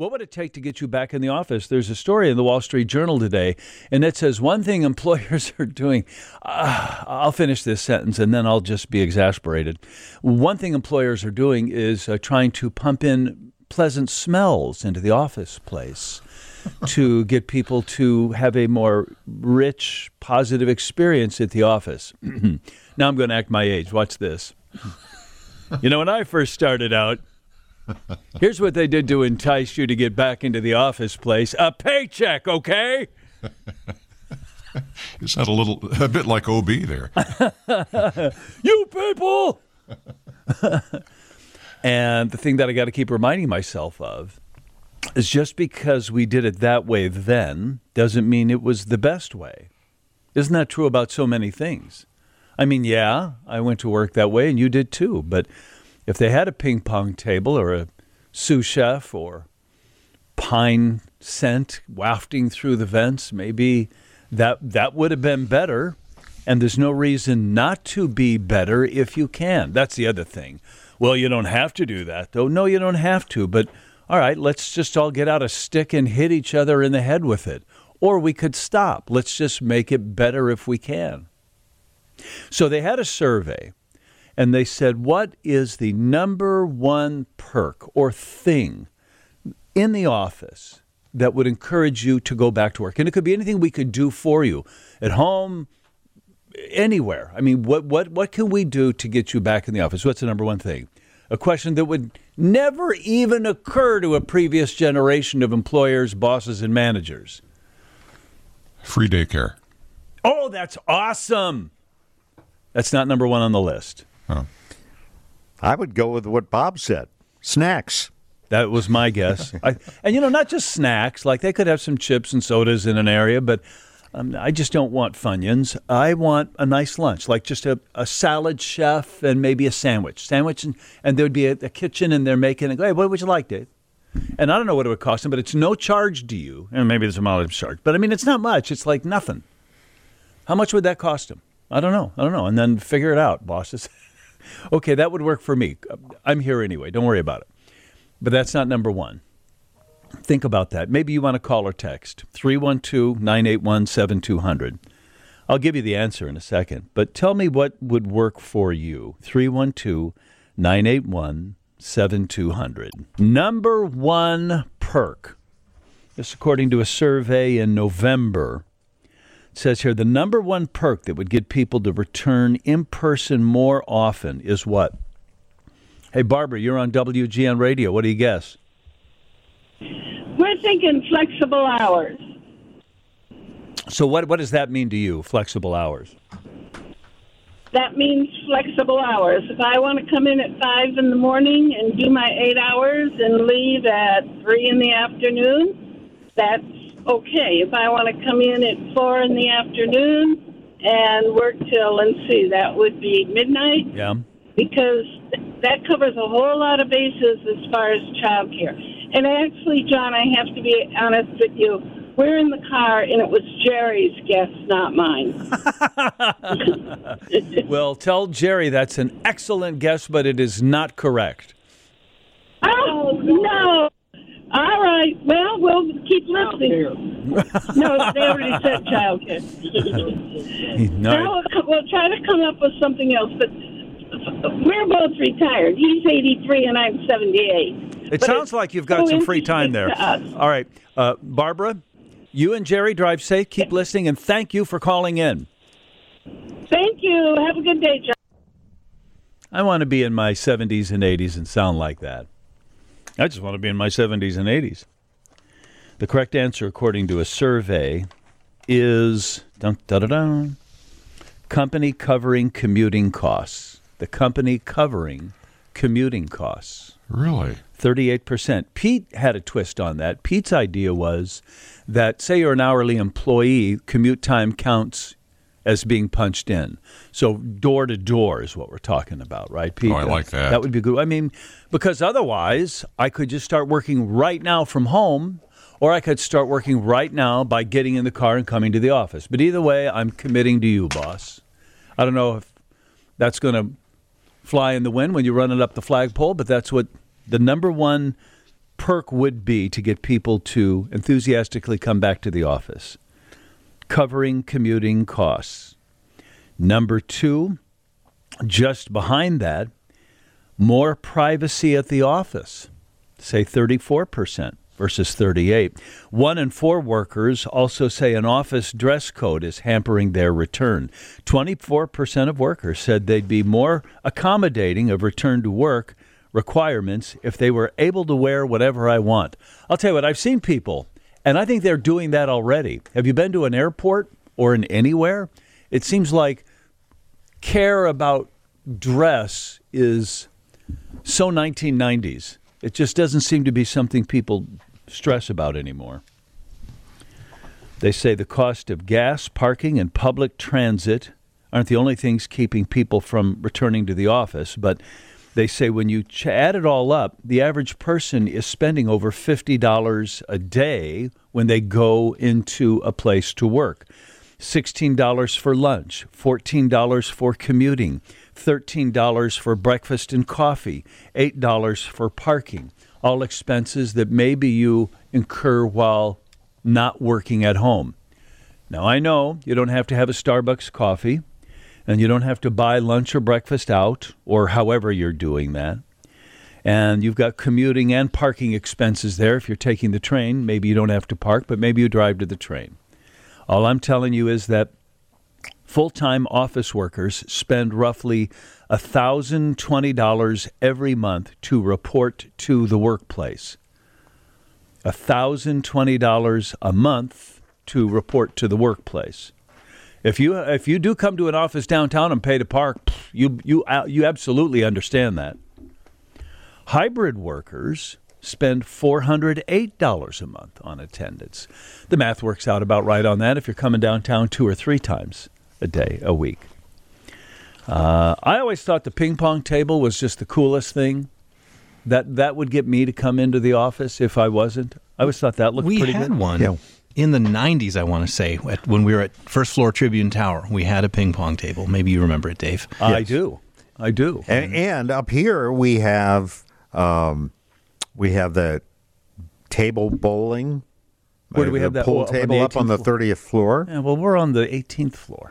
What would it take to get you back in the office? There's a story in the Wall Street Journal today, and it says one thing employers are doing. Uh, I'll finish this sentence and then I'll just be exasperated. One thing employers are doing is uh, trying to pump in pleasant smells into the office place to get people to have a more rich, positive experience at the office. now I'm going to act my age. Watch this. You know, when I first started out, Here's what they did to entice you to get back into the office place a paycheck, okay? Is that a little, a bit like OB there? you people! and the thing that I got to keep reminding myself of is just because we did it that way then doesn't mean it was the best way. Isn't that true about so many things? I mean, yeah, I went to work that way and you did too, but if they had a ping pong table or a sous chef or pine scent wafting through the vents, maybe that that would have been better. And there's no reason not to be better if you can. That's the other thing. Well, you don't have to do that, though. No, you don't have to. But all right, let's just all get out a stick and hit each other in the head with it. Or we could stop. Let's just make it better if we can. So they had a survey and they said, What is the number one perk or thing in the office that would encourage you to go back to work? And it could be anything we could do for you at home, anywhere. I mean, what, what, what can we do to get you back in the office? What's the number one thing? A question that would never even occur to a previous generation of employers, bosses, and managers. Free daycare. Oh, that's awesome. That's not number one on the list. Huh. I would go with what Bob said snacks. That was my guess. I, and, you know, not just snacks, like they could have some chips and sodas in an area, but um, I just don't want Funyuns. I want a nice lunch, like just a, a salad chef and maybe a sandwich. Sandwich, and, and there would be a, a kitchen and they're making it. Hey, what would you like, Dave? And I don't know what it would cost them, but it's no charge to you. And maybe there's a mileage charge, but I mean, it's not much. It's like nothing. How much would that cost them? I don't know. I don't know. And then figure it out, bosses. Okay, that would work for me. I'm here anyway. Don't worry about it. But that's not number one. Think about that. Maybe you want to call or text 312 981 7200. I'll give you the answer in a second, but tell me what would work for you. 312 981 7200. Number one perk. This, according to a survey in November, it says here the number one perk that would get people to return in person more often is what? Hey, Barbara, you're on WGN Radio. What do you guess? We're thinking flexible hours. So, what, what does that mean to you, flexible hours? That means flexible hours. If I want to come in at 5 in the morning and do my eight hours and leave at 3 in the afternoon, that's okay. If I want to come in at four in the afternoon and work till, let's see, that would be midnight. Yeah. Because that covers a whole lot of bases as far as childcare. And actually, John, I have to be honest with you. We're in the car, and it was Jerry's guess, not mine. well, tell Jerry that's an excellent guess, but it is not correct. Oh, no. All right. Well, we'll keep listening. no, they already said childcare. no, we'll, we'll try to come up with something else, but we're both retired. He's 83 and I'm 78. It but sounds like you've got so some free time there. All right. Uh, Barbara, you and Jerry drive safe. Keep listening, and thank you for calling in. Thank you. Have a good day, John. I want to be in my 70s and 80s and sound like that. I just want to be in my 70s and 80s. The correct answer, according to a survey, is dun, dun, dun, company covering commuting costs. The company covering commuting costs. Really? 38%. Pete had a twist on that. Pete's idea was that, say, you're an hourly employee, commute time counts as being punched in. So door to door is what we're talking about, right, Pete? Oh, I like that. That would be good. I mean, because otherwise, I could just start working right now from home, or I could start working right now by getting in the car and coming to the office. But either way, I'm committing to you, boss. I don't know if that's going to fly in the wind when you're running up the flagpole, but that's what the number one perk would be to get people to enthusiastically come back to the office, covering commuting costs. Number two, just behind that, more privacy at the office, say 34% versus 38. One in four workers also say an office dress code is hampering their return. 24% of workers said they'd be more accommodating of return to work requirements if they were able to wear whatever I want. I'll tell you what, I've seen people, and I think they're doing that already. Have you been to an airport or in anywhere? It seems like care about dress is so 1990s. It just doesn't seem to be something people stress about anymore. They say the cost of gas, parking, and public transit aren't the only things keeping people from returning to the office, but they say when you ch- add it all up, the average person is spending over $50 a day when they go into a place to work. $16 for lunch, $14 for commuting, $13 for breakfast and coffee, $8 for parking. All expenses that maybe you incur while not working at home. Now, I know you don't have to have a Starbucks coffee and you don't have to buy lunch or breakfast out or however you're doing that. And you've got commuting and parking expenses there. If you're taking the train, maybe you don't have to park, but maybe you drive to the train. All I'm telling you is that full time office workers spend roughly $1,020 every month to report to the workplace. $1,020 a month to report to the workplace. If you if you do come to an office downtown and pay to park, you you you absolutely understand that. Hybrid workers spend $408 a month on attendance. The math works out about right on that if you're coming downtown two or three times a day, a week. Uh, I always thought the ping pong table was just the coolest thing. That that would get me to come into the office if I wasn't. I always thought that looked we pretty had good. one Yeah. In the 90s, I want to say, at, when we were at First Floor Tribune Tower. We had a ping pong table. Maybe you remember it, Dave. I do. I do. And, and up here we have um, we have the table bowling. Where do we uh, have that? pool up on the table up on the thirtieth floor? Yeah, well, we're on the 18th floor.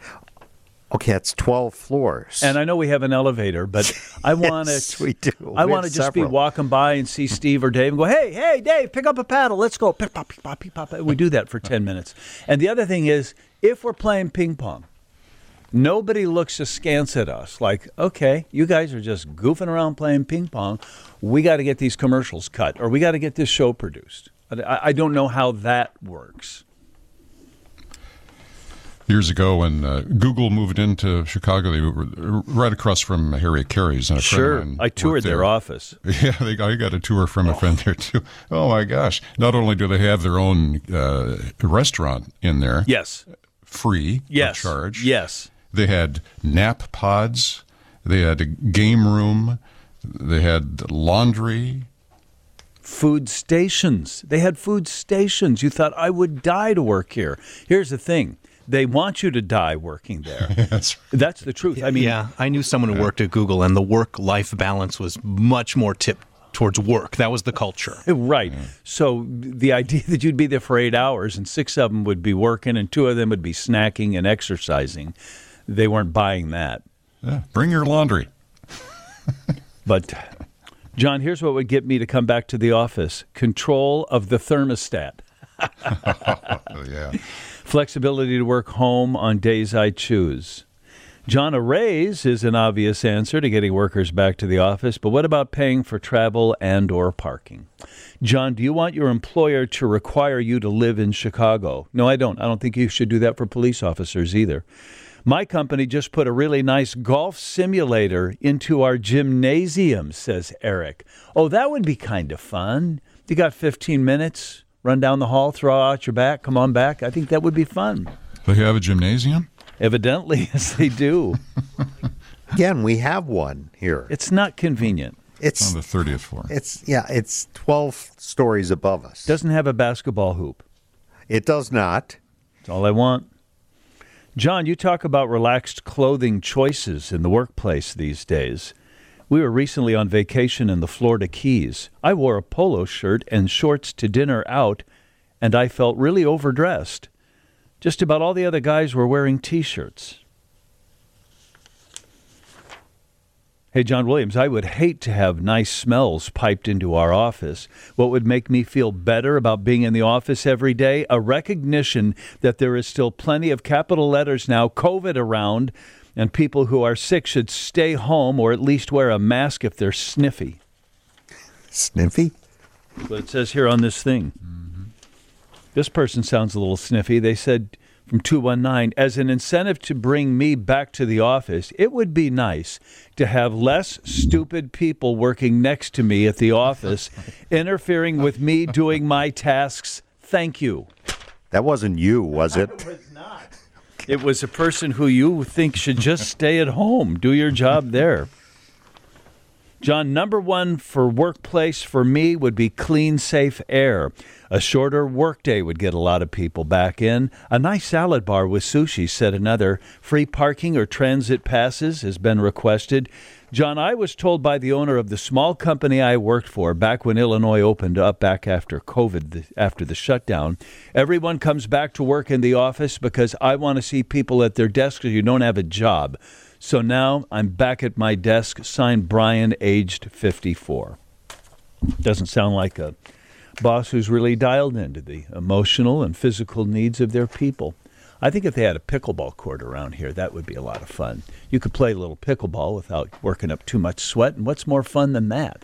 Okay, it's twelve floors. And I know we have an elevator, but I want to. Yes, we do. I want to just be walking by and see Steve or Dave and go, "Hey, hey, Dave, pick up a paddle. Let's go." Pick, pop, pick, pop, pick, pop. We do that for ten minutes. And the other thing is, if we're playing ping pong, nobody looks askance at us. Like, okay, you guys are just goofing around playing ping pong. We got to get these commercials cut, or we got to get this show produced. I, I don't know how that works. Years ago, when uh, Google moved into Chicago, they were right across from Harry Caray's. And Sure, I toured their there. office. Yeah, they, I got a tour from a friend there too. Oh my gosh! Not only do they have their own uh, restaurant in there, Yes, free yes, of charge. yes. They had nap pods. They had a game room. They had laundry. food stations. They had food stations. You thought I would die to work here. Here's the thing. They want you to die working there. That's That's the truth. I mean, yeah, I knew someone who worked at Google, and the work life balance was much more tipped towards work. That was the culture. right. So the idea that you'd be there for eight hours and six of them would be working and two of them would be snacking and exercising, they weren't buying that. yeah. Bring your laundry. But, John, here's what would get me to come back to the office control of the thermostat. Oh, yeah. Flexibility to work home on days I choose. John, a raise is an obvious answer to getting workers back to the office, but what about paying for travel and or parking? John, do you want your employer to require you to live in Chicago? No, I don't. I don't think you should do that for police officers either. My company just put a really nice golf simulator into our gymnasium, says Eric. Oh, that would be kind of fun. You got 15 minutes, run down the hall, throw out your back, come on back. I think that would be fun. Do they have a gymnasium. Evidently, yes, they do. Again, we have one here. It's not convenient. It's on the thirtieth floor. it's yeah, it's twelve stories above us. Doesn't have a basketball hoop. it does not. That's all I want. John, you talk about relaxed clothing choices in the workplace these days. We were recently on vacation in the Florida Keys. I wore a polo shirt and shorts to dinner out, and I felt really overdressed. Just about all the other guys were wearing t shirts. Hey, John Williams, I would hate to have nice smells piped into our office. What would make me feel better about being in the office every day? A recognition that there is still plenty of capital letters now, COVID around, and people who are sick should stay home or at least wear a mask if they're sniffy. Sniffy? What it says here on this thing. Mm-hmm. This person sounds a little sniffy. They said from 219 as an incentive to bring me back to the office, it would be nice to have less stupid people working next to me at the office interfering with me doing my tasks. Thank you. That wasn't you, was it? It was a person who you think should just stay at home, do your job there. John, number one for workplace for me would be clean, safe air. A shorter workday would get a lot of people back in. A nice salad bar with sushi, said another. Free parking or transit passes has been requested. John, I was told by the owner of the small company I worked for back when Illinois opened up back after COVID, after the shutdown, everyone comes back to work in the office because I want to see people at their desks you don't have a job. So now I'm back at my desk, signed Brian, aged 54. Doesn't sound like a boss who's really dialed into the emotional and physical needs of their people. I think if they had a pickleball court around here, that would be a lot of fun. You could play a little pickleball without working up too much sweat, and what's more fun than that?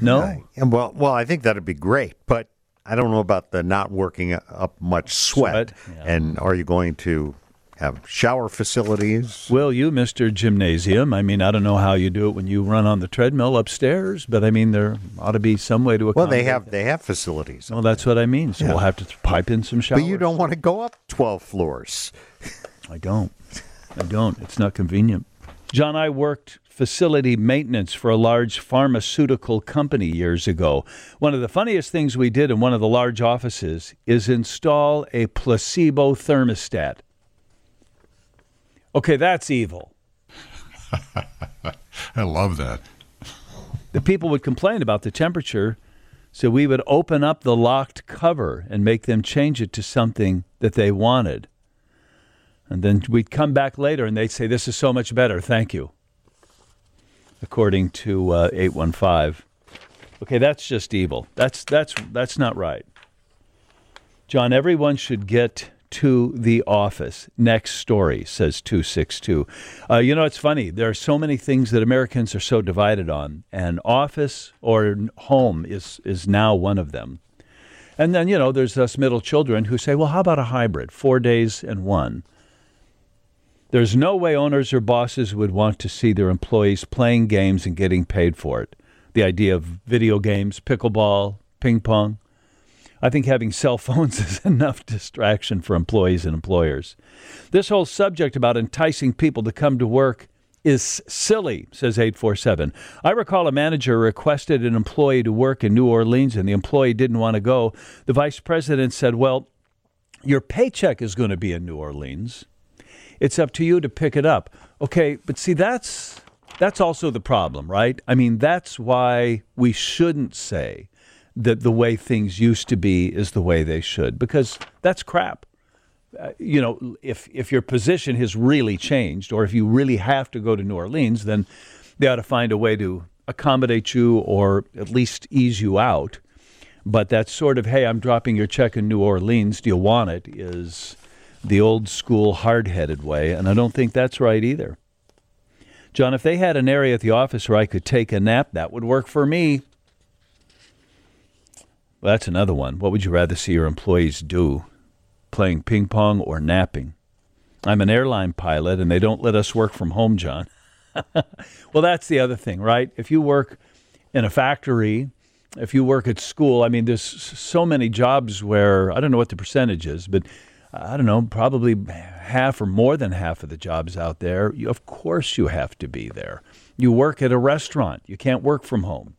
No? Right. And well, well, I think that'd be great, but I don't know about the not working up much sweat. Sweat, yeah. And are you going to have shower facilities? Will you, Mr. Gymnasium? I mean, I don't know how you do it when you run on the treadmill upstairs, but I mean, there ought to be some way to accommodate. Well, they have that. they have facilities, Well, that's what I mean. So we'll have to pipe in some showers. but you don't want to go up twelve floors. I don't. I don't. It's not convenient. John, I worked facility maintenance for a large pharmaceutical company years ago. One of the funniest things we did in one of the large offices is install a placebo thermostat. Okay, that's evil. I love that. The people would complain about the temperature, so we would open up the locked cover and make them change it to something that they wanted. And then we'd come back later and they'd say, This is so much better. Thank you. According to uh, 815. Okay, that's just evil. That's, that's, that's not right. John, everyone should get to the office. Next story, says 262. Uh, you know, it's funny. There are so many things that Americans are so divided on, and office or home is, is now one of them. And then, you know, there's us middle children who say, well, how about a hybrid, four days and one? There's no way owners or bosses would want to see their employees playing games and getting paid for it. The idea of video games, pickleball, ping pong. I think having cell phones is enough distraction for employees and employers. This whole subject about enticing people to come to work is silly, says 847. I recall a manager requested an employee to work in New Orleans and the employee didn't want to go. The vice president said, Well, your paycheck is going to be in New Orleans. It's up to you to pick it up. Okay, but see that's that's also the problem, right? I mean, that's why we shouldn't say that the way things used to be is the way they should because that's crap. Uh, you know, if if your position has really changed or if you really have to go to New Orleans, then they ought to find a way to accommodate you or at least ease you out. But that sort of, hey, I'm dropping your check in New Orleans, do you want it, is the old school hard headed way. And I don't think that's right either. John, if they had an area at the office where I could take a nap, that would work for me. Well, that's another one. What would you rather see your employees do? Playing ping pong or napping? I'm an airline pilot and they don't let us work from home, John. well, that's the other thing, right? If you work in a factory, if you work at school, I mean, there's so many jobs where I don't know what the percentage is, but I don't know, probably half or more than half of the jobs out there, you, of course you have to be there. You work at a restaurant, you can't work from home.